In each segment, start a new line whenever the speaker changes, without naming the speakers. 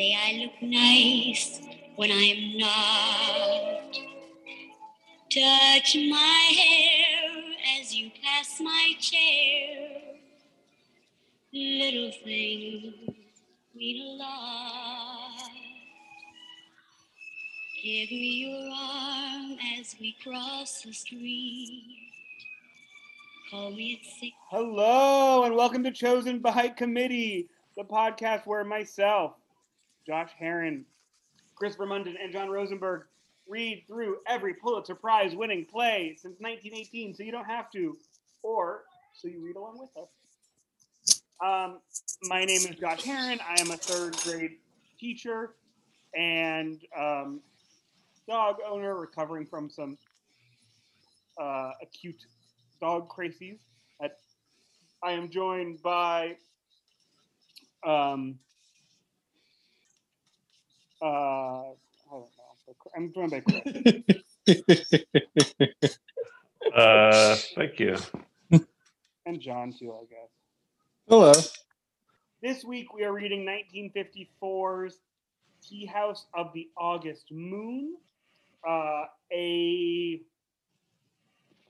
say I look nice when I'm not. Touch my hair as you pass my chair. Little things mean a lot. Give me your arm as we cross the street.
Hello, and welcome to Chosen by Committee, the podcast where myself, Josh Heron, Christopher Munden, and John Rosenberg read through every Pulitzer Prize winning play since 1918 so you don't have to, or so you read along with us. Um, my name is Josh Heron. I am a third grade teacher and um, dog owner recovering from some uh, acute dog crises. I am joined by um, uh, I don't know. I'm joined by Chris
Uh, thank you.
and John too, I guess.
Hello.
This week we are reading 1954's Tea House of the August Moon, uh, a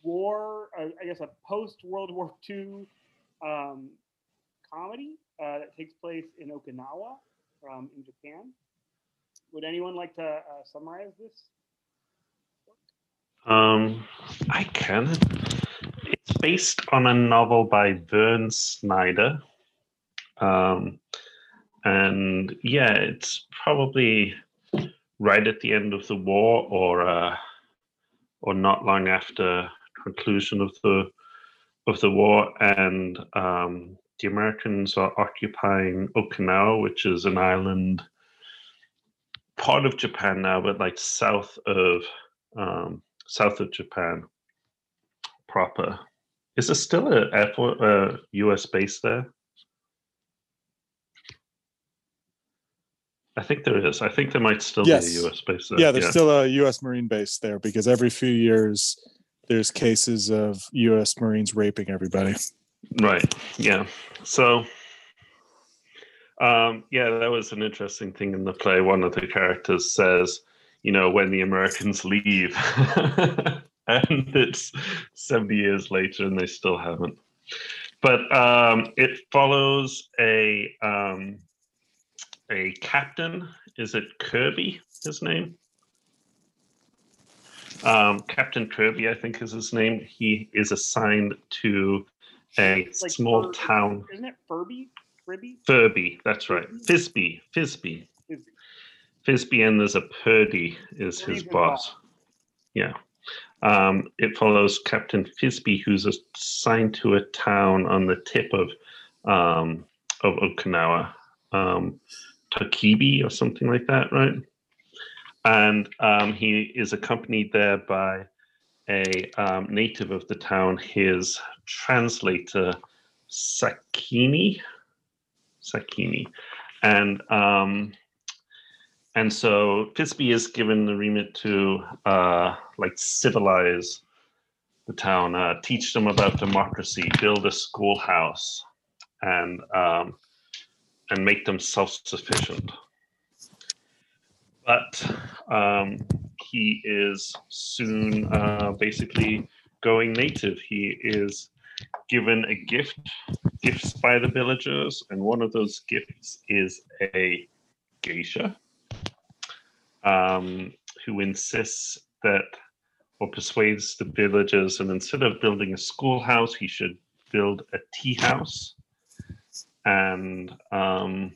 war, uh, I guess, a post World War II um, comedy uh, that takes place in Okinawa um, in Japan. Would anyone like to uh, summarize this?
Um, I can. It's based on a novel by Vern Sneider. Um, and yeah, it's probably right at the end of the war, or uh, or not long after conclusion of the of the war, and um, the Americans are occupying Okinawa, which is an island part of Japan now, but like south of um, south of Japan proper. Is there still a airport, uh, U.S. base there? I think there is. I think there might still
Yes.
be a U.S. base there.
Yeah, there's still a U.S. Marine base there because every few years there's cases of U.S. Marines raping everybody.
Right. Yeah. So, um, yeah, that was an interesting thing in the play. One of the characters says, you know, when the Americans leave, and it's 70 years later and they still haven't. But um, it follows a um, a captain. Is it Kirby? His name? Um, captain Kirby, I think, is his name. He is assigned to a
Like
small
Fur-
town.
Isn't it Furby? Fibby?
Furby, that's right. Fisby, Fisby. Fisby, and there's a Purdy is his boss. Yeah. Um, it follows Captain Fisby, who's assigned to a town on the tip of um, of Okinawa, um, Takibi or something like that, right? And um, he is accompanied there by a um, native of the town, his translator, Sakini. Sakini. And um, and so Fisby is given the remit to uh, like civilize the town, uh, teach them about democracy, build a schoolhouse, and um, and make them self-sufficient. But um, he is soon uh, basically going native. He is given a gift, gifts by the villagers, and one of those gifts is a geisha um, who insists that or persuades the villagers and instead of building a schoolhouse he should build a tea house and um,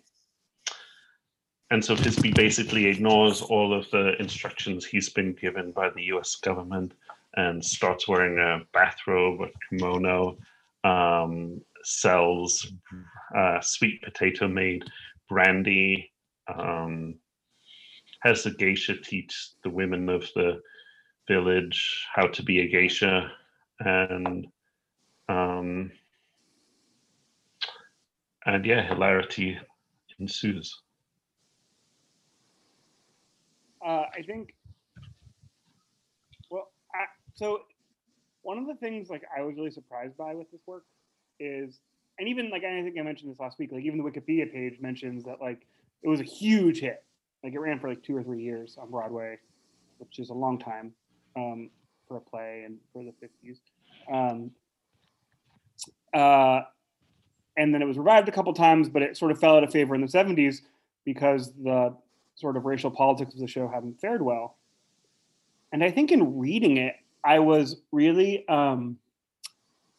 and so Fisby basically ignores all of the instructions he's been given by the U.S. government and starts wearing a bathrobe, a kimono, um, sells uh, sweet potato made brandy, um, has the geisha teach the women of the village how to be a geisha, and um, and yeah, hilarity ensues.
Uh, I think. So one of the things like I was really surprised by with this work is, and even like I think I mentioned this last week. Like even the Wikipedia page mentions that like it was a huge hit. Like it ran for like two or three years on Broadway, which is a long time um, for a play and for the 50s. Um, uh, and then it was revived a couple times, but it sort of fell out of favor in the 70s because the sort of racial politics of the show hadn't fared well. And I think in reading it, I was really, um,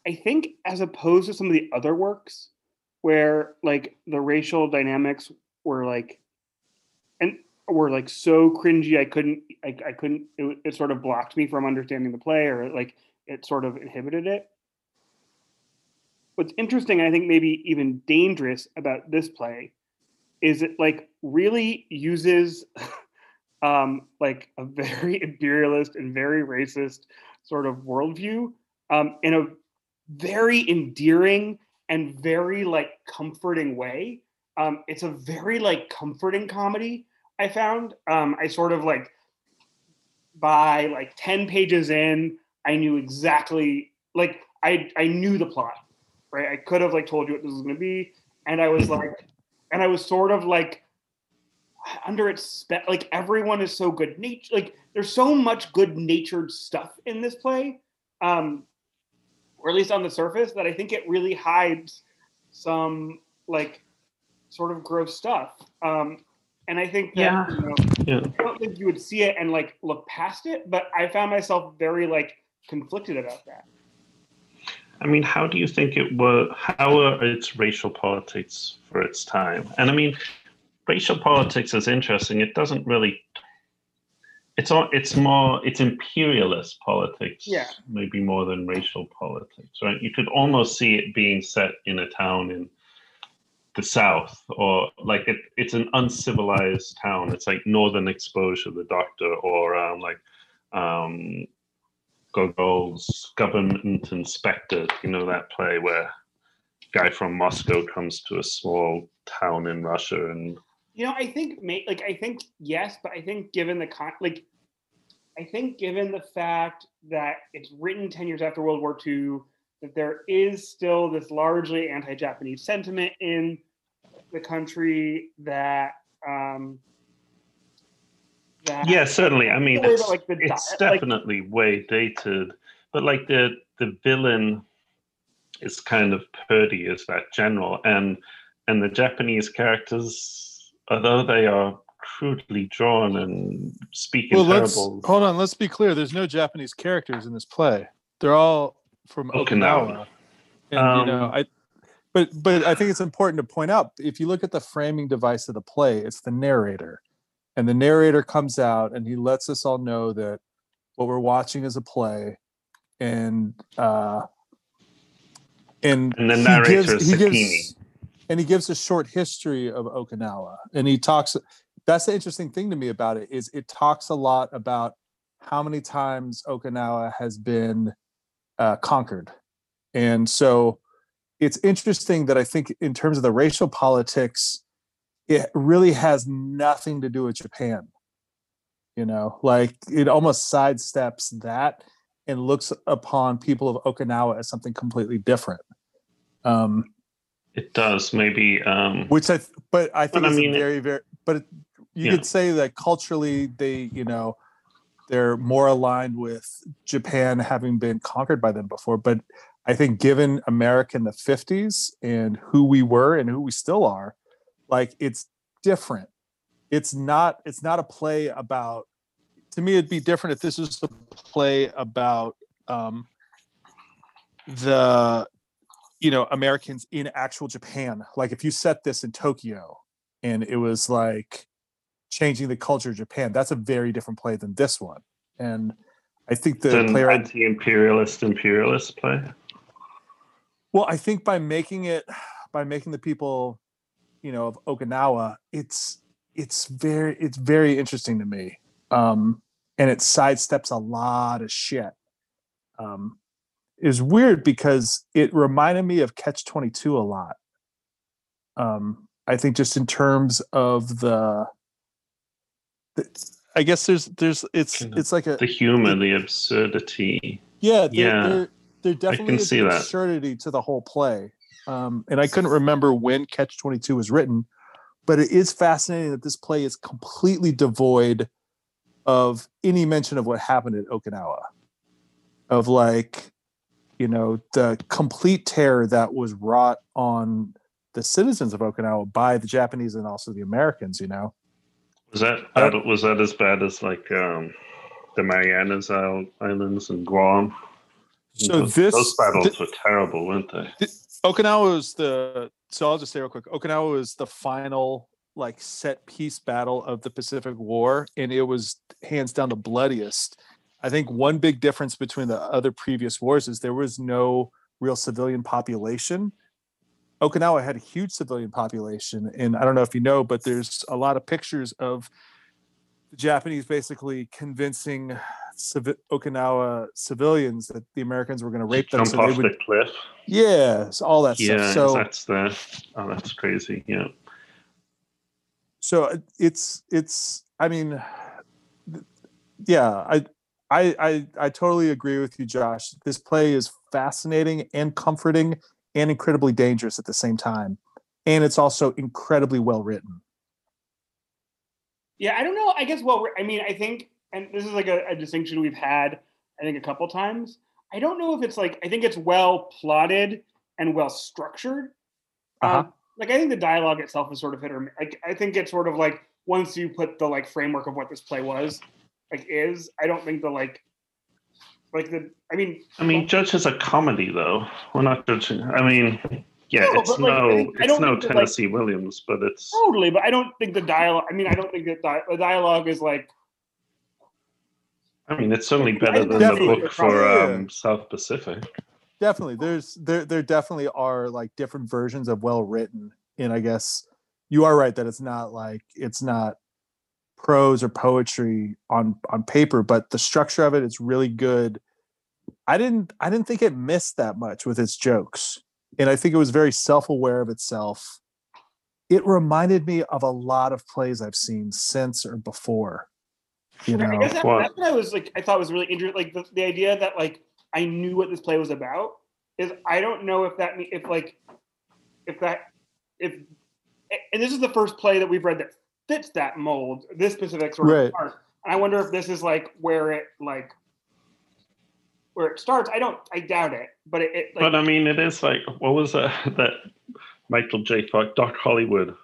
I think as opposed to some of the other works where like the racial dynamics were like, and were like so cringy, I couldn't, I, I couldn't, it, it sort of blocked me from understanding the play or like it sort of inhibited it. What's interesting, I think maybe even dangerous about this play is it like really uses um, like a very imperialist and very racist sort of worldview um, in a very endearing and very like comforting way. Um, it's a very like comforting comedy. I found. Um, I sort of like by like ten pages in, I knew exactly like I I knew the plot, right? I could have like told you what this was going to be, and I was like, and I was sort of like under its spe- like everyone is so good nature like there's so much good natured stuff in this play um or at least on the surface that i think it really hides some like sort of gross stuff um and i think that
Yeah.
you know,
Yeah.
i don't think you would see it and like look past it but i found myself very like conflicted about that
I mean, how do you think it were? How are its racial politics for its time? And I mean, racial politics is interesting. It doesn't really. It's all. It's more. It's imperialist politics.
Yeah.
Maybe more than racial politics, right? You could almost see it being set in a town in the South, or like it, it's an uncivilized town. It's like Northern Exposure, The Doctor, or um, like um, Gogol's Government Inspector, you know, that play where guy from Moscow comes to a small town in Russia and
You know, I think may, like I think yes, but I think given the con like I think given the fact that it's written 10 years after World War II, that there is still this largely anti-Japanese sentiment in the country that um that
yeah, certainly. I mean, it's,
like, the
it's
like-
definitely way dated, but like the the villain is kind of Purdy as that general, and and the Japanese characters, although they are crudely drawn and speak in
Well, let's hold on. Let's be clear. There's no Japanese characters in this play. They're all from
Okinawa.
Okinawa, and you know,
Um,
I. But but I think it's important to point out if you look at the framing device of the play, it's the narrator, and the narrator comes out and he lets us all know that what we're watching is a play, and uh, and
And the
he
narrator is
he
Sakini.
And he gives a short history of Okinawa, and he talks. That's the interesting thing to me about it is it talks a lot about how many times Okinawa has been uh, conquered, and so it's interesting that I think in terms of the racial politics, it really has nothing to do with Japan. You know, like it almost sidesteps that and looks upon people of Okinawa as something completely different. Um,
It does maybe. Um,
which I th- but I think
But I mean,
very very but it, you
Yeah.
could say that culturally they you know they're more aligned with Japan having been conquered by them before but I think given America in the 50s and who we were and who we still are like it's different it's not it's not a play about to me it'd be different if this was a play about um the you know americans in actual japan. Like if you set this in tokyo and it was like changing the culture of japan that's a very different play than this one. And i think the
it's an
playwright
anti-imperialist imperialist play.
well i think by making it by making the people you know of okinawa it's it's very it's very interesting to me. Um and it sidesteps a lot of shit. Um is weird because it reminded me of catch 22 a lot um i think just in terms of the, the i guess there's there's it's
Kind of
it's like a
The humor, the absurdity.
yeah, there,
Yeah,
there, there definitely
can
is
see
an
that.
absurdity to the whole play. Um, and I couldn't remember when Catch 22 was written, but it is fascinating that this play is completely devoid of any mention of what happened at Okinawa, of like, you know, the complete terror that was wrought on the citizens of Okinawa by the Japanese and also the Americans. You know,
Was that bad, was that as bad as like um, the Marianas Islands and Guam?
so
those,
this
those battles
thi-
were terrible, weren't they?
Okinawa was the so I'll just say real quick. Okinawa was the final like set piece battle of the Pacific War, and it was hands down the bloodiest. I think one big difference between the other previous wars is there was no real civilian population. Okinawa had a huge civilian population, and I don't know if you know, but there's a lot of pictures of the Japanese basically convincing civi- Okinawa civilians that the Americans were going to rape them,
Jump
so they
off
would
the cliff.
yeah, so all that
Yeah,
stuff. So,
that's the. Oh, that's crazy. Yeah.
so uh, it's it's. I mean, yeah, I, I, I, I totally agree with you, Josh. This play is fascinating and comforting and incredibly dangerous at the same time, and it's also incredibly well written.
Yeah, I don't know. I guess well, I mean, I think, and this is like a, a distinction we've had, I think, a couple times. I don't know if it's like I think it's well plotted and well structured.
Uh-huh.
Um, like I think the dialogue itself is sort of hit or like I think it's sort of like once you put the like framework of what this play was, like is I don't think the like, like the I mean
I mean, Judge is a comedy, though. We're not judging. I mean, yeah,
No,
it's
but, like,
no, it's no
think that, like-
Tennessee Williams, but it's
totally, but I don't think the dialogue. I mean, I don't think that di- the dialogue is like
I mean, it's certainly
I
better than the book for um, South Pacific.
Definitely, there's there there definitely are like different versions of well written, and I guess you are right that it's not like it's not prose or poetry on on paper, but the structure of it is really good. I didn't I didn't think it missed that much with its jokes, and I think it was very self aware of itself. It reminded me of a lot of plays I've seen since or before. You
I
know,
guess that,
Well-
that's what I was like. I thought was really interesting. Like the, the idea that like I knew what this play was about is I don't know if that me- if like if that if and this is the first play that we've read that fits that mold. This specific sort
Right.
of part. And I wonder if this is like where it like where it starts. I don't. I doubt it. But it, it like
but I mean, it is like what was that that Michael J. Fox Doc Hollywood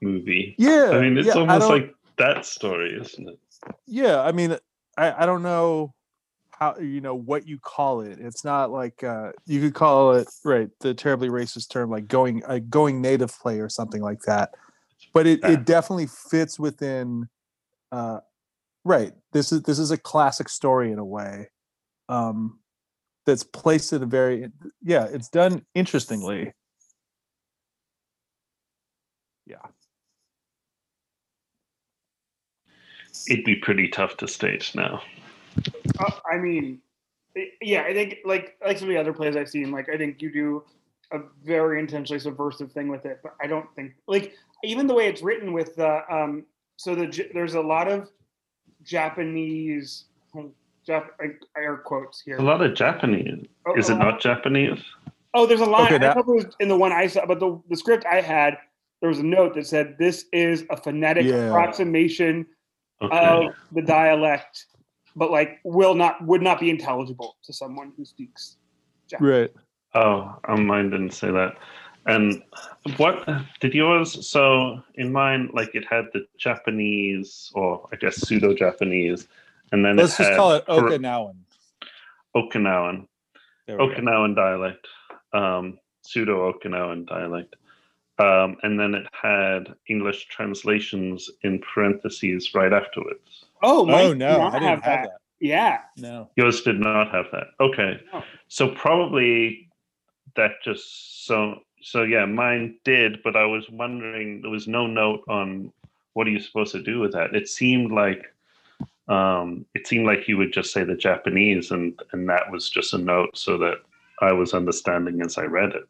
movie?
yeah.
I mean, it's
yeah,
almost like that story, isn't it?
yeah i mean i i don't know how you know what you call it it's not like uh you could call it right the terribly racist term like going a going native play or something like that but it,
Yeah.
it definitely fits within uh right this is this is a classic story in a way um that's placed in a very yeah it's done interestingly yeah
It'd be pretty tough to stage now.
Uh, I mean, yeah, I think like like some of the other plays I've seen, like I think you do a very intentionally subversive thing with it, but I don't think like even the way it's written with the um. So the there's a lot of Japanese, Jap, air quotes here.
A lot of Japanese.
Oh,
Is it not Japanese?
Oh, there's a line.
Okay, that-
don't know if it was in the one I saw, but the, the script I had, there was a note that said, "This is a phonetic
Yeah.
approximation
Okay.
of the dialect, but like will not would not be intelligible to someone who speaks."
right
Oh, um, mine didn't say that. And what did yours? So in mine, like it had the Japanese, or I guess pseudo Japanese, and then
let's
it
just
had
call it
Kor-
okinawan
Okinawan,
go.
Okinawan dialect, um, pseudo Okinawan dialect. Um, and then it had English translations in parentheses right afterwards.
Oh, mine
oh no i didn't have that
Yeah,
no
Yours did not have that. Okay.
No.
So probably that just so so yeah, mine did, but I was wondering there was no note on what are you supposed to do with that. It seemed like um it seemed like you would just say the Japanese and and that was just a note so that I was understanding as I read it.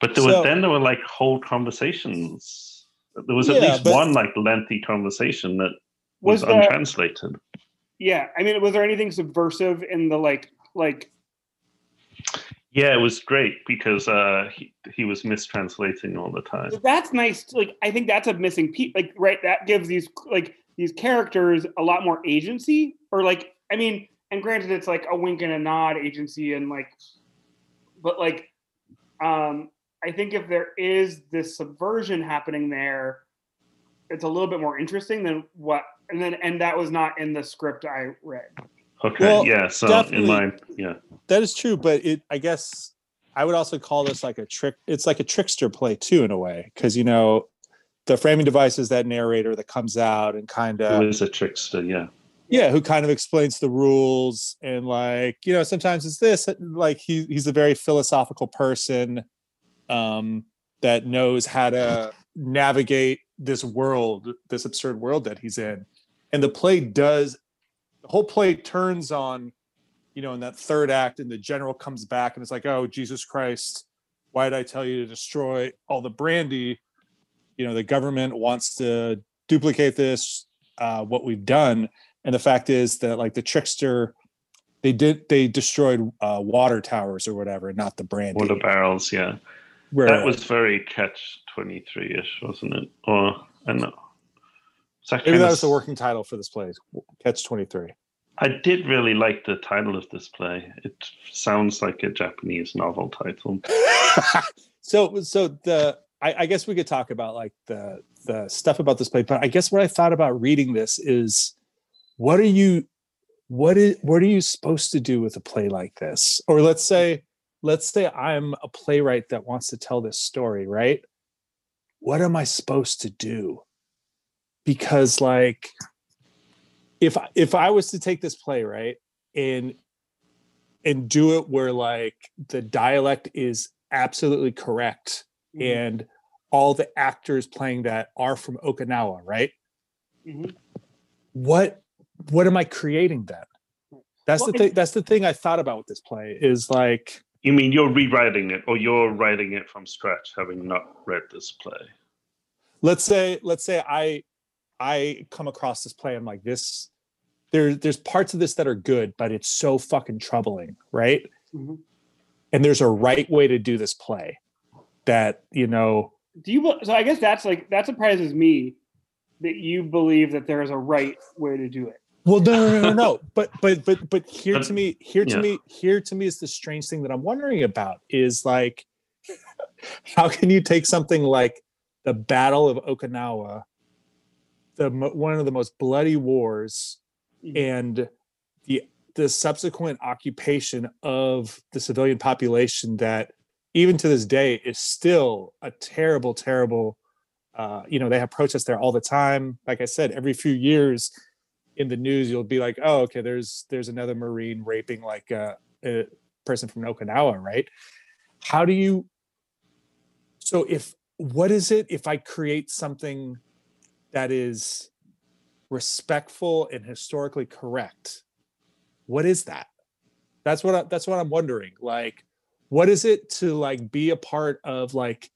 But there was then there were like whole conversations. There was at
Yeah,
least one like lengthy conversation that was,
was the
untranslated.
yeah? I mean, was there anything subversive in the like like?
Yeah, it was great because uh, he he was mistranslating all the time.
That's nice. Like I think that's a missing piece. Like right, that gives these like these characters a lot more agency. Or like I mean, and granted, it's like a wink and a nod agency, and like, but like, um, I think if there is this subversion happening there, it's a little bit more interesting than what. And then and that was not in the script I read.
Okay,
Well,
yeah. So in mine, yeah,
That is true, but it I guess I would also call this like a trick. It's like a trickster play too, in a way, because you know the framing device is that narrator that comes out and kind of
was a trickster. Yeah,
yeah, who kind of explains the rules and like you know sometimes it's this like he he's a very philosophical person um that knows how to navigate this world, this absurd world that he's in, and the play does the whole play turns on you know in that third act and the general comes back and it's like oh jesus christ why did i tell you to destroy all the brandy you know the government wants to duplicate this uh, what we've done and the fact is that like the trickster they did they destroyed uh, water towers or whatever not the brandy
water barrels. Yeah,
Where-
that was very catch twenty three ish, wasn't it? Or I know. It's
maybe that was the working title for this play catch 23
I did really like the title of this play. It sounds like a Japanese novel title.
so so the I, I guess we could talk about like the the stuff about this play but i guess what i thought about reading this is what are you what is what are you supposed to do with a play like this or let's say let's say i'm a playwright that wants to tell this story right what am i supposed to do because like if I- if i was to take this play right and and do it where like the dialect is absolutely correct
Mm-hmm.
and all the actors playing that are from okinawa right
Mhm.
what what am i creating then that's
Well,
the thing that's the thing i thought about with this play is like
You mean you're rewriting it, or you're writing it from scratch, having not read this play?
let's say let's say i i come across this play i'm like this there there's parts of this that are good but it's so fucking troubling right
Mhm.
and there's a right way to do this play that you know
Do you? So I guess that's like that surprises me that you believe that there is a right way to do it.
Well, no, no, no, no, no. But but but but here to me, here to
yeah.
me, here to me is the strange thing that I'm wondering about is like, how can you take something like the Battle of Okinawa, the one of the most bloody wars,
Mhm.
and the the subsequent occupation of the civilian population that even to this day is still a terrible, terrible. Uh, you know, they have protests there all the time. Like I said, every few years in the news, you'll be like, "Oh, okay, there's there's another Marine raping like a, a person from Okinawa, right?" How do you? So, if what is it if I create something that is respectful and historically correct? What is that? That's what I, that's what I'm wondering. Like, what is it to like be a part of like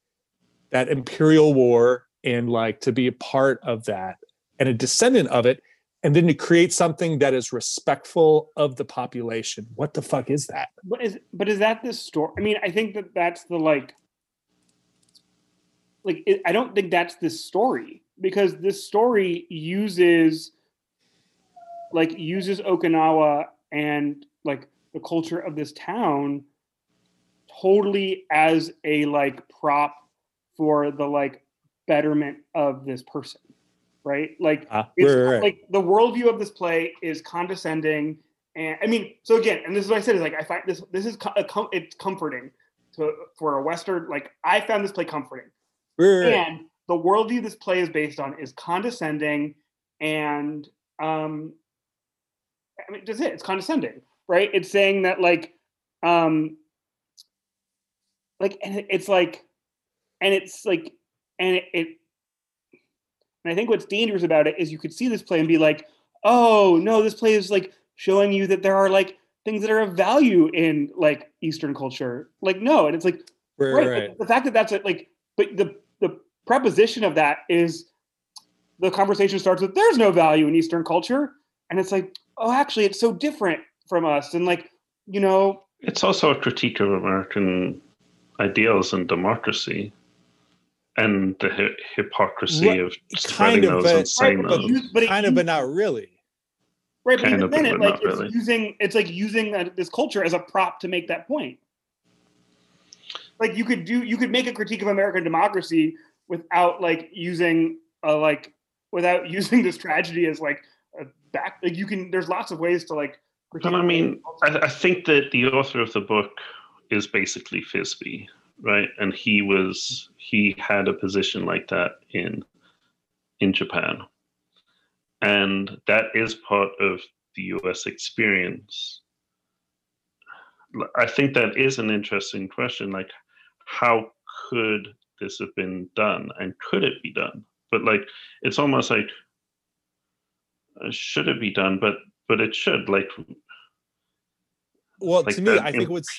that imperial war and like to be a part of that and a descendant of it and then to create something that is respectful of the population what the fuck is that
But is but is that the story? I mean, I think that that's the like, like I don't think that's the story because this story uses, like, uses Okinawa and like the culture of this town, totally as a like prop for the like betterment of this person, right? Like
Ah,
it's
right, right,
like the worldview of this play is condescending and i mean so again and this is what i said is like i find this this is a com- it's comforting to for a western like i found this play comforting
right.
and the worldview this play is based on is condescending and um i mean that's it. It's condescending right? It's saying that like um like and it's like and it's like and it, it and i think what's dangerous about it is you could see this play and be like oh no this play is like showing you that there are like things that are of value in like eastern culture. Like no and it's like
right,
right,
right.
but the fact that that's a, like but the the preposition of that is the conversation starts with there's no value in eastern culture and it's like oh actually it's so different from us and like you know
It's also a critique of American ideals and democracy and the hy- hypocrisy
Right,
of
kind
spreading
of,
those
but-
and saying
Right,
those.
you- but it
kind of, but not really.
Right, but
Kind
even
of,
then,
but
it, like it's
really.
using it's like using uh this culture as a prop to make that point. Like you could do, you could make a critique of American democracy without like using a like without using this tragedy as like a back. Like you can, there's lots of ways to like.
But I mean. I, I think that the author of the book is basically Fisby, right? And he was he had a position like that in in Japan, and that is part of the U.S. experience. I think that is an interesting question. Like, how could this have been done, and could it be done? But like, it's almost like uh, should it be done? But but it should. Like,
Well,
like
to me, I think what's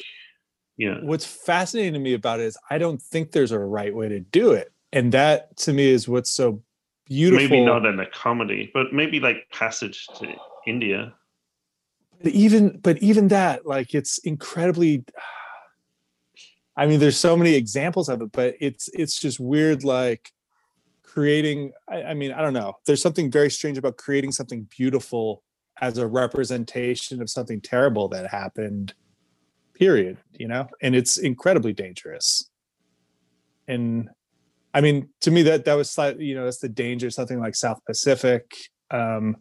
yeah.
what's fascinating to me about it is I don't think there's a right way to do it, and that to me is what's so beautiful.
Maybe not in a comedy, but maybe like Passage to India.
But even but even that, like it's incredibly. I mean, there's so many examples of it, but it's it's just weird, like creating. I, I mean, I don't know. There's something very strange about creating something beautiful as a representation of something terrible that happened. Period. You know, and it's incredibly dangerous. And I mean, to me, that that was slightly, you know, that's the danger. Something like South Pacific. Um,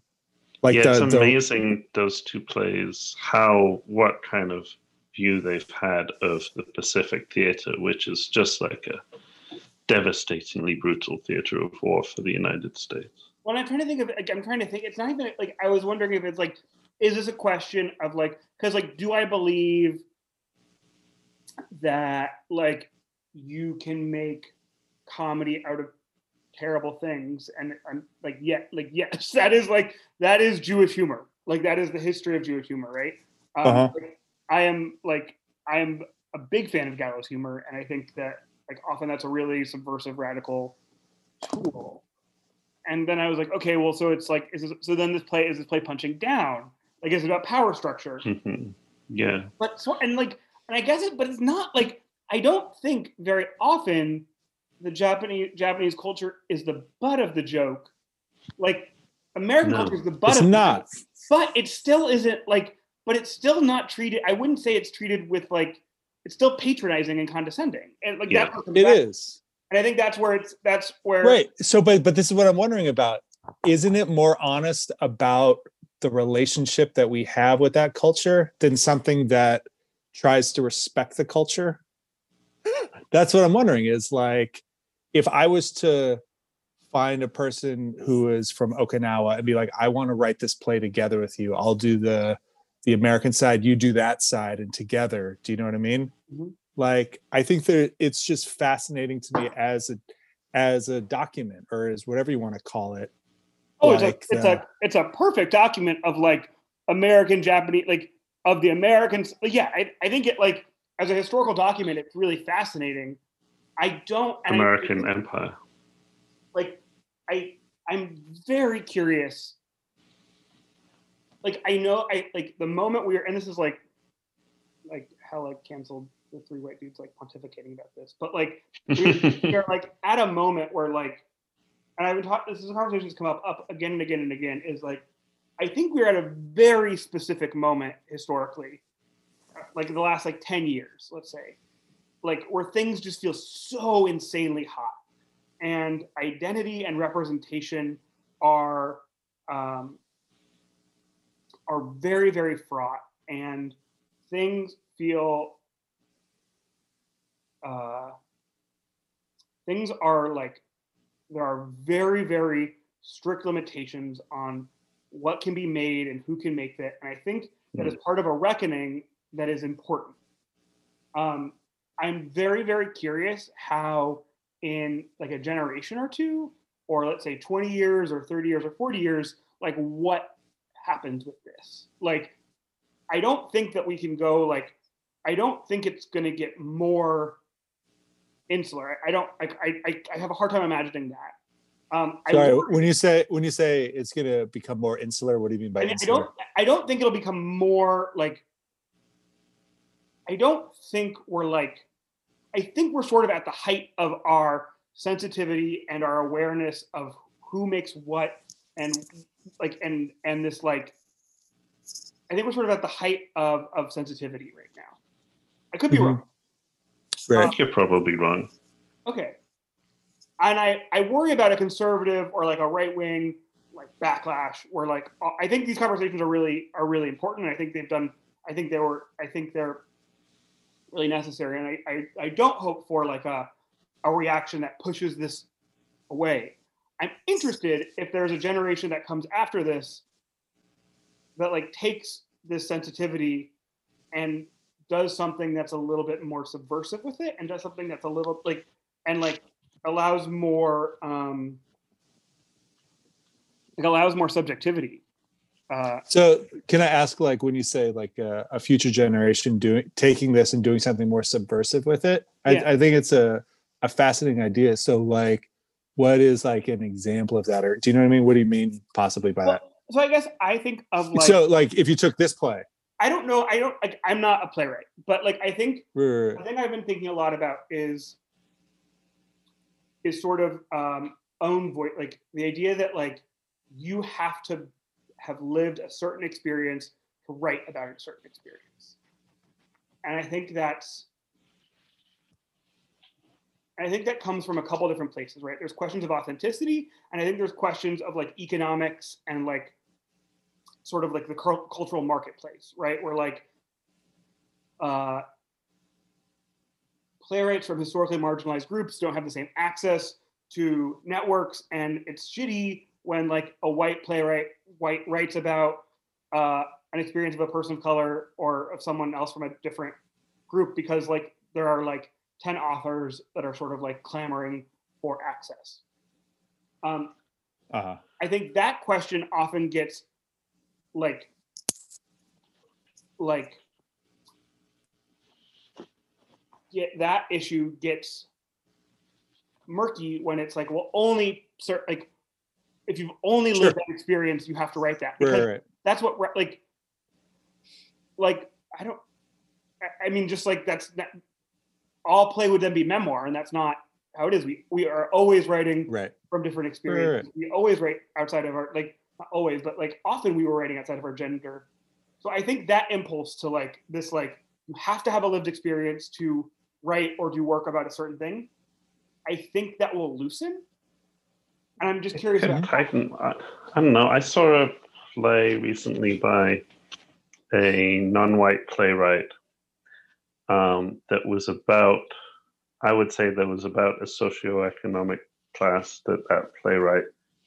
like
yeah,
the,
it's
the-
amazing those two plays, how what kind of view they've had of the Pacific theater, which is just like a devastatingly brutal theater of war for the United States.
Well, I'm trying to think of. Like, I'm trying to think. It's not even like I was wondering if it's like, is this a question of like, because like, do I believe that like you can make comedy out of terrible things and I'm like yeah like yes that is like that is Jewish humor like that is the history of Jewish humor right um,
Uh-huh.
like, I am like I am a big fan of gallows humor and I think that like often that's a really subversive radical tool and then I was like, okay, well, so it's like, is this, so then this play is this play punching down? Like, is it about power structure?
Mhm. yeah,
But so and like, and I guess it, but it's not like I don't think very often the Japanese Japanese culture is the butt of the joke. Like American
No.
culture is the butt
It's
of the
not.
joke, but it still isn't like, but it's still not treated. I wouldn't say it's treated with like, it's still patronizing and condescending, and like
Yeah.
that. comes
It
back- and I think that's where it's that's where
right so but but this is what i'm wondering about isn't it more honest about the relationship that we have with that culture than something that tries to respect the culture that's what i'm wondering is like if i was to find a person who is from okinawa and be like i want to write this play together with you i'll do the the american side you do that side and together do you know what i mean
Mhm.
like i think that it's just fascinating to me as a as a document or as whatever you want to call it
Oh,
like
it's a it's
the-
a it's a perfect document of like American Japanese like of the Americans. Like, yeah, I, I think it like as a historical document, it's really fascinating. I don't and I-
American Empire.
like I I'm very curious. Like I know I like the moment we are and this is like like how like canceled the three white dudes like pontificating about this, but like we- we're like at a moment where like and I've been talking this is a conversation that's come up up again and again and again is like I think we're at a very specific moment historically, like the last like 10 years, let's say, like where things just feel so insanely hot and identity and representation are um, are very very fraught and things feel uh, things are like there are very very strict limitations on what can be made and who can make it and i think that is part of a reckoning that is important. Um, i'm very very curious how in like a generation or two or let's say 20 years or 30 years or 40 years like what happens with this. Like i don't think that we can go like i don't think it's going to get more insular. I, I don't I, I i have a hard time imagining that. Um I
sorry
worry-
when you say when you say it's going to become more insular what do you mean by
I, mean, I don't I don't think it'll become more like I don't think we're like, I think we're sort of at the height of our sensitivity and our awareness of who makes what and like and and this like I think we're sort of at the height of of sensitivity right now. I could be
Mhm.
wrong.
Right.
I think you're probably wrong.
Okay. And I, I worry about a conservative or like a right wing like backlash where like uh, I think these conversations are really are really important. And I think they've done I think they were I think they're really necessary. And I, I, I don't hope for like a a reaction that pushes this away. I'm interested if there's a generation that comes after this that like takes this sensitivity and does something that's a little bit more subversive with it and does something that's a little like and like allows more um like allows more subjectivity uh
So, can I ask, like, when you say like uh, a future generation doing taking this and doing something more subversive with it? I,
Yeah.
I think it's a a fascinating idea. So, like, what is like an example of that, or do you know what I mean? What do you mean possibly by that?
so i guess i think of like
so, like, if you took this play,
i don't know i don't like i'm not a playwright but like i think the thing I've been thinking a lot about is is sort of um, own voice, like the idea that like you have to have lived a certain experience to write about a certain experience, and I think that's. I think that comes from a couple different places, right? There's questions of authenticity, and I think there's questions of like economics and like sort of like the cultural marketplace, right? Where like uh, playwrights from historically marginalized groups don't have the same access to networks and it's shitty when like a white playwright white writes about uh, an experience of a person of color or of someone else from a different group because like there are like 10 authors that are sort of like clamoring for access. Um,
uh,
I think that question often gets like like yeah, that issue gets murky when it's like well only cer- like if you've only lived that experience you have to write that. Because
right, right.
that's what like like I don't I- I mean just like that's not, all play would then be memoir and that's not how it is we we are always writing
right.
from different experiences. We always write outside of our like not always, but like often we were writing outside of our gender. So I think that impulse to like this like you have to have a lived experience to write or do work about a certain thing. I think that will loosen. And I'm just curious about
tighten. I, I don't know. I saw a play recently by a non-white playwright um, that was about. I would say that was about a socioeconomic class that that playwright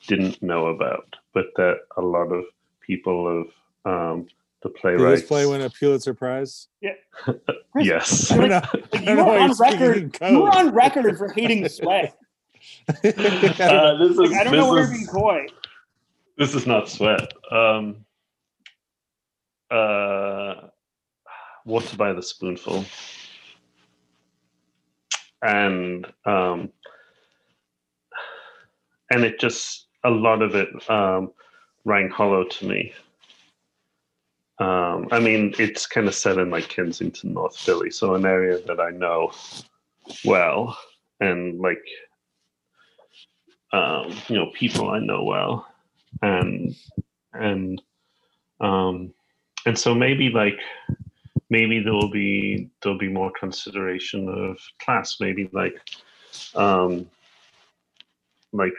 didn't know about, but that a lot of people of um, the
Did
playwrights.
this play win a Pulitzer Prize?
Chris,
Yes.
I don't know. I
you
don't
were
know why
on
you're
record. You were on record for hating the sweat.
I don't know.
Uh, this is
Like, I don't know
this
where
is-
you're being coy.
This is not sweat. Um, uh, water by the spoonful, and um, and it just a lot of it um, rang hollow to me. Um, I mean, it's kind of set in like Kensington, North Philly, so an area that I know well, and like um, you know people I know well, and and um, and so maybe like maybe there will be there'll be more consideration of class. Maybe like um, like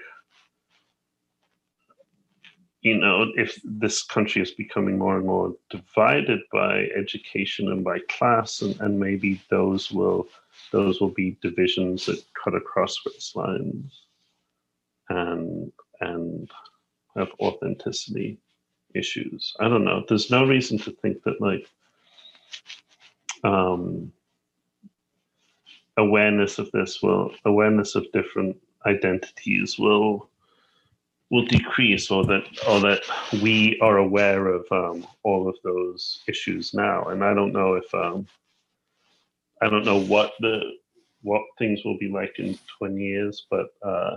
you know if this country is becoming more and more divided by education and by class and, and maybe those will those will be divisions that cut across race lines and and have authenticity issues i don't know there's no reason to think that like um awareness of this will awareness of different identities will will decrease or that or that we are aware of um, all of those issues now. And i don't know if um, i don't know what the what things will be like in 20 years but uh,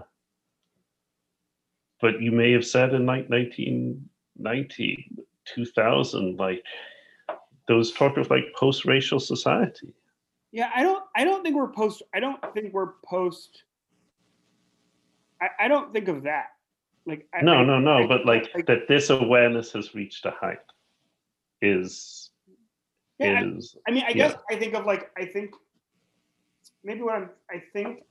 but you may have said in like 1990 2000 like those talk of like post-racial society.
Yeah, I don't. I don't think we're post. I don't think we're post. I, I don't think of that. Like I,
No,
I-
no, no. But
think
like
that,
this awareness has reached a height. Is
yeah, I-
is
I mean, I
Yeah.
guess I think of like I think maybe what I'm I think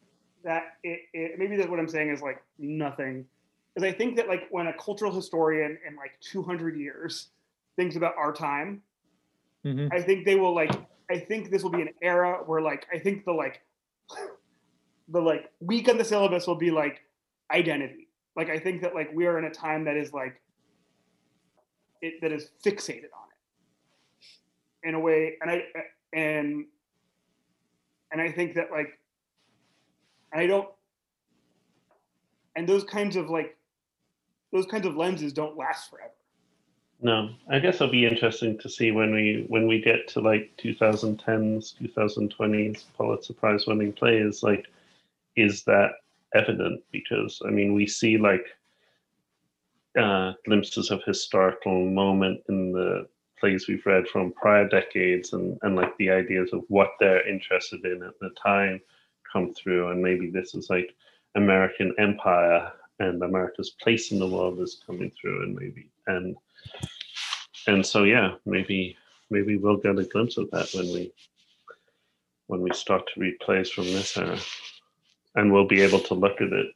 that it, it maybe that what I'm saying is like nothing because I think that like when a cultural historian in like 200 years thinks about our time,
Mhm.
I think they will like I think this will be an era where like I think the like the like week on the syllabus will be like identity. Like I think that like we are in a time that is like it that is fixated on it in a way and I and and I think that like I don't and those kinds of like those kinds of lenses don't last forever.
No. I guess it'll be interesting to see when we when we get to like 2010s, 2020s Pulitzer Prize winning plays. Like, is that evident? Because I mean, we see like uh, glimpses of historical moment in the plays we've read from prior decades and, and like the ideas of what they're interested in at the time come through and maybe this is like american empire and america's place in the world is coming through and maybe and and so yeah maybe maybe we'll get a glimpse of that when we when we start to read plays from this era and we'll be able to look at it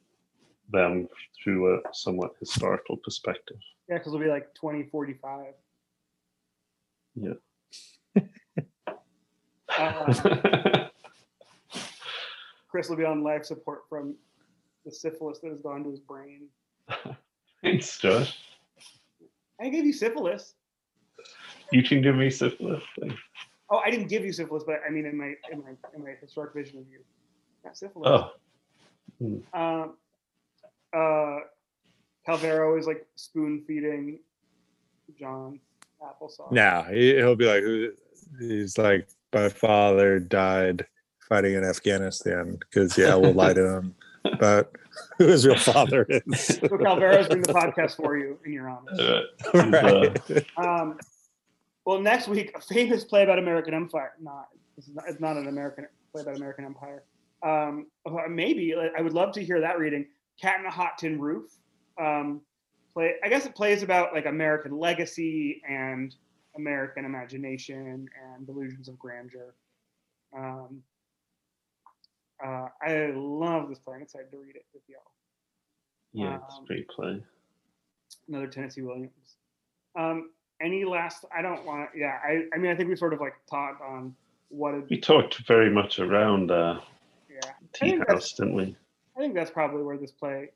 them through a somewhat historical perspective
Yeah, because it'll be like 2045.
Yeah.
Uh, Chris will be on life support from the syphilis that has gone to his brain.
Thanks, Josh.
I gave you syphilis.
You can give me syphilis.
Oh, I didn't give you syphilis, but I mean in my in my in my historic vision of you. Yeah, syphilis.
Oh,
Um, uh, Calvero is like spoon feeding John applesauce.
Now he, he'll be like, He's like, "My father died fighting in Afghanistan." Because yeah, we'll lie to him about who his real father is.
So Calvero's doing the podcast for you, and you're honest.
uh, uh,
right.
Um, well, next week, a famous play about American Empire. Not, this is not it's not an American play about American Empire. Um, uh, maybe I would love to hear that reading. Cat in a Hot Tin Roof. Um, play. I guess it plays about like American legacy and American imagination and delusions of grandeur. Um, uh, I love this play. I'm excited to read it with y'all.
yeah, it's a
Um,
great play.
another Tennessee Williams. Um, any last? I don't want. to Yeah, I. I mean, I think we sort of like taught on what. It,
We talked very much around uh,
yeah,
Tea
think
House, didn't we?
I think that's probably where this play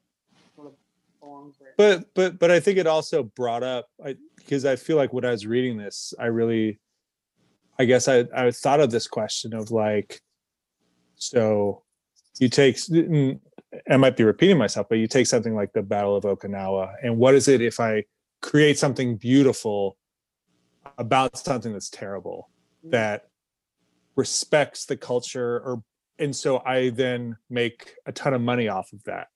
sort of belongs. Right.
but but but I think it also brought up I because I feel like when I was reading this, I really, I guess I I thought of this question of like, so you take mm, I might be repeating myself, but you take something like the Battle of Okinawa, and what is it if I create something beautiful about something that's terrible that respects the culture or and so I then make a ton of money off of that.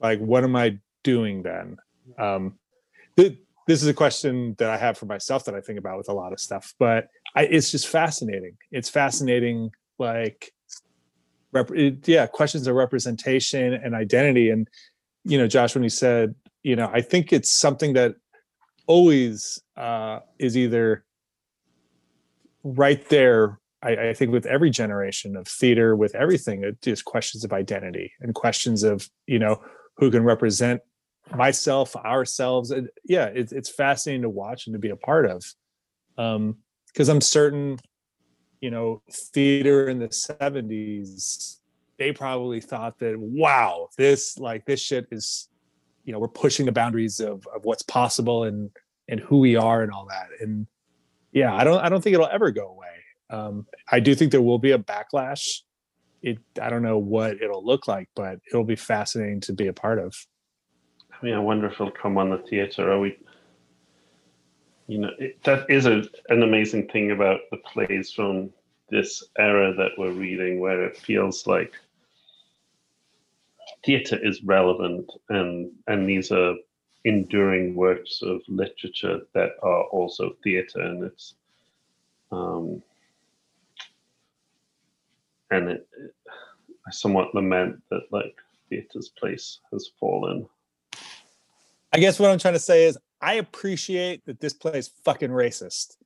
Like, what am I doing then? Um, th- this is a question that I have for myself that I think about with a lot of stuff, but I, it's just fascinating. It's fascinating, like, rep- it- yeah, questions of representation and identity. And you know, Josh, when you said, you know, I think it's something that always uh, is either right there I, I think with every generation of theater, with everything, it is questions of identity and questions of you know who can represent myself, ourselves. And yeah, it's it's fascinating to watch and to be a part of, um because I'm certain, you know, theater in the '70s, they probably thought that wow, this like this shit is, you know, we're pushing the boundaries of of what's possible and and who we are and all that. And yeah, I don't I don't think it'll ever go away um, I do think there will be a backlash. It I don't know what it'll look like, but it'll be fascinating to be a part of.
I mean, I wonder if it'll come on the theater. Are we? You know, it, that is a, an amazing thing about the plays from this era that we're reading, where it feels like theater is relevant, and and these are enduring works of literature that are also theater, and it's um, and it, it, I somewhat lament that like theater's place has fallen.
I guess what I'm trying to say is I appreciate that this play is fucking racist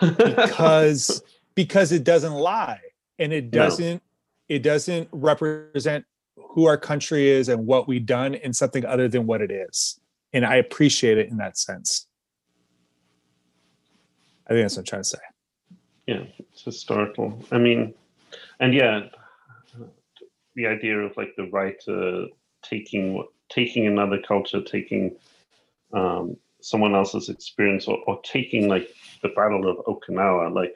because because it doesn't lie and it doesn't it doesn't represent who our country is and what we've done in something other than what it is. And I appreciate it in that sense. I think that's what I'm trying to say.
yeah, it's historical. I mean, and yeah, the idea of like the writer taking taking another culture, taking um, someone else's experience, or, or taking like the Battle of Okinawa, like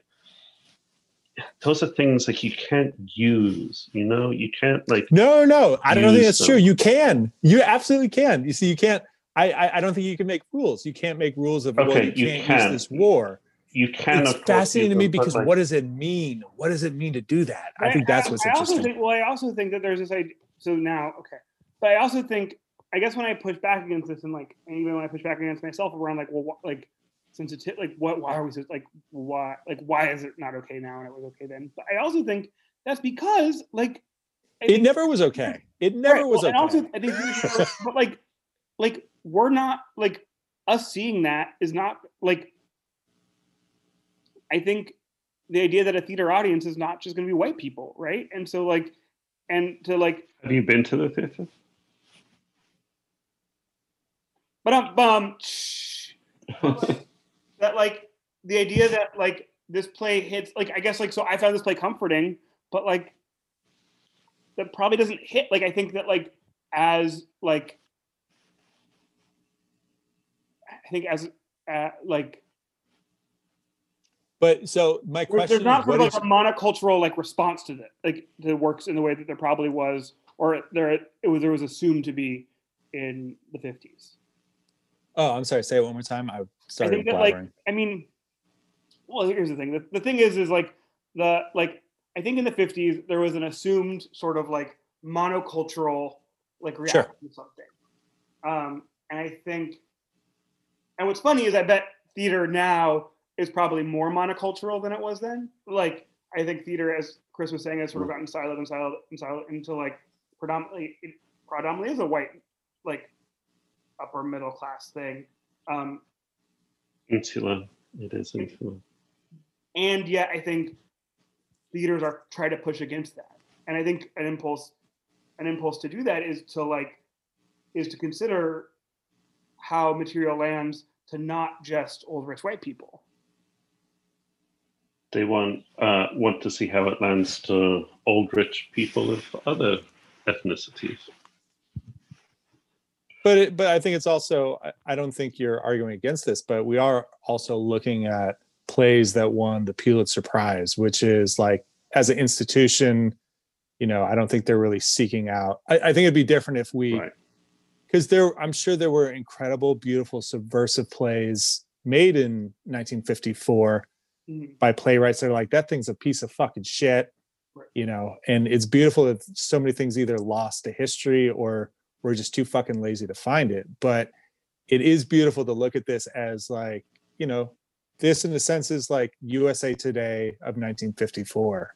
those are things like you can't use. You know, you can't like
No, no, I don't think
Use
that's
them.
true. You can. You absolutely can. You see, you can't. I, I, I don't think you can make rules. You can't make rules of well,
Okay,
you
you
can't
can.
use this war.
you can.
it's fascinating to me because
like,
what does it mean? What does it mean to do that? I think that's what's
I also
interesting.
think. Well, I also think that there's this idea. So now, okay, but I also think. I guess when I push back against this, and like, and even when I push back against myself around like, well, what, like, sensitive, like, what? Why are we so like, why? Like, why is it not okay now and it was okay then? But I also think that's because like, I
It
think-
never was okay. It never
Right,
was
well,
okay.
And also, I think, but like, like we're not like us seeing that is not like. I think the idea that a theater audience is not just going to be white people, right? And so, like, and to like,
Have you been to the theater?
But um, bum, that like the idea that like this play hits, like, I guess like so I found this play comforting, but like that probably doesn't hit. Like, I think that like as like I think as uh, like
But so my question
there's not sort of like
is
a monocultural like response to that, like the works in the way that there probably was, or there it was there was assumed to be in the 50s.
Oh, I'm sorry. Say it one more time. I started I
think that, like. I mean, well, here's the thing. The, the thing is, is like the like I think in the 50s there was an assumed sort of like monocultural like reaction to something. Um, and I think, and what's funny is I bet theater now is probably more monocultural than it was then. Like I think theater, as Chris was saying, has sort of gotten siloed and siloed and siloed into like predominantly it predominantly is a white like upper middle class thing. Um,
Insular. It is insular.
and yet I think theaters are trying to push against that. And I think an impulse, an impulse to do that is to like, is to consider how material lands to not just old rich white people.
They want uh, want to see how it lands to old rich people of other ethnicities.
But it, but I think it's also I, I don't think you're arguing against this, but we are also looking at plays that won the Pulitzer Prize, which is like as an institution, you know, I don't think they're really seeking out. I, I think it'd be different if we
Right.
because there I'm sure there were incredible, beautiful, subversive plays made in 1954
Mhm.
by playwrights that are like that thing's a piece of fucking shit
Right.
you know and it's beautiful that so many things either lost to history or we're just too fucking lazy to find it. But it is beautiful to look at this as like you know this in a sense is like usa today of 1954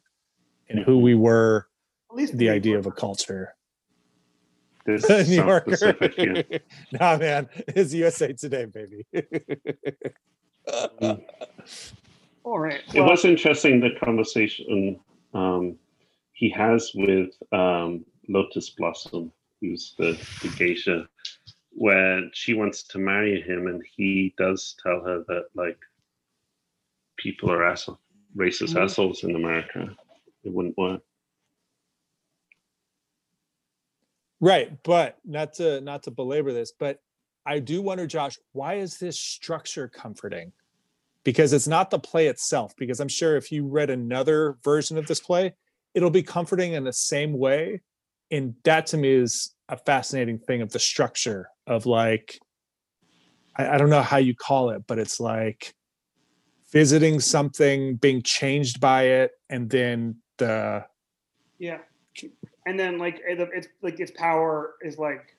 and who we were
At least
the idea of a culture.
This
new yorker.
specific here.
nah man it's usa today baby.
All right.
It was interesting the conversation um, he has with um, Lotus Blossom, who's the, the geisha, where she wants to marry him, and he does tell her that like people are asshole, racist
Mhm.
assholes in America. It wouldn't work.
Right, but not to not to belabor this, but I do wonder, Josh, why is this structure comforting? Because it's not the play itself. Because I'm sure if you read another version of this play, it'll be comforting in the same way. And that to me is a fascinating thing of the structure of like, I, I don't know how you call it, but it's like visiting something, being changed by it, and then the
yeah. And then like it's like its power is like,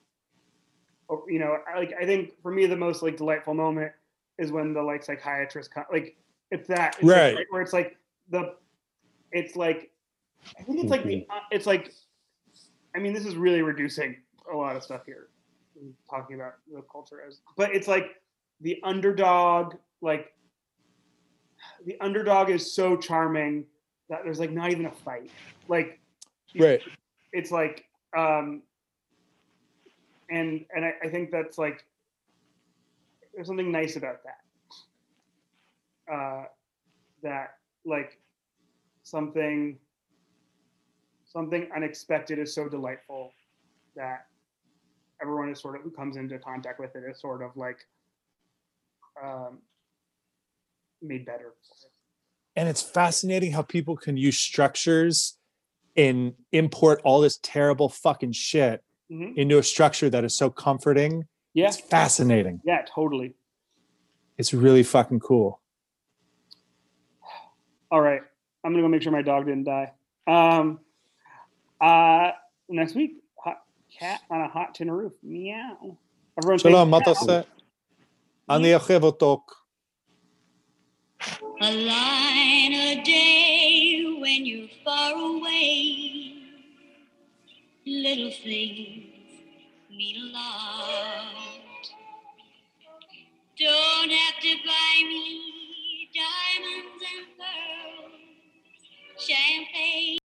you know, like I think for me the most like delightful moment is when the like psychiatrist co- like It's that it's like-
Right.
where it's like the it's like I think it's like the uh, it's like I mean this is really reducing a lot of stuff here talking about the culture as but it's like the underdog like the underdog is so charming that there's like not even a fight like
Right.
it's like um and and I, I think that's like there's something nice about that uh that like something something unexpected is so delightful that everyone is sort of who comes into contact with it is sort of like um made better
and it's fascinating how people can use structures and import all this terrible fucking shit
Mhm.
into a structure that is so comforting.
yeah
It's fascinating.
yeah totally
It's really fucking cool.
All right. I'm gonna go make sure my dog didn't die. Um uh, next week, hot cat on a hot tin roof. Meow. Everyone
שלום, מה אתה
A line a day when you're far away. Little things mean a lot. Don't have to buy me diamonds and pearls, champagne.